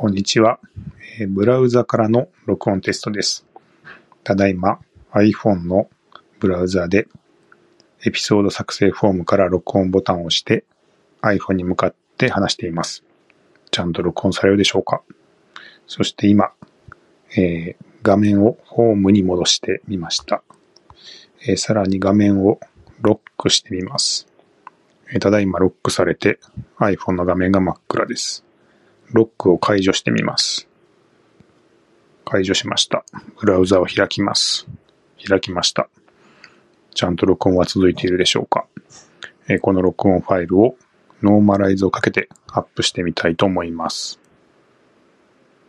こんにちは、ブラウザからの録音テストです。ただいま iPhone のブラウザでエピソード作成フォームから録音ボタンを押して iPhone に向かって話しています。ちゃんと録音されるでしょうか？そして今、えー画面をホームに戻してみました。えーさらに画面をロックしてみます。えーただいまロックされて iPhone の画面が真っ暗です。ロックを解除してみます。解除しました。ブラウザを開きます。開きました。ちゃんと録音は続いているでしょうかこの録音ファイルをノーマライズをかけてアップしてみたいと思います。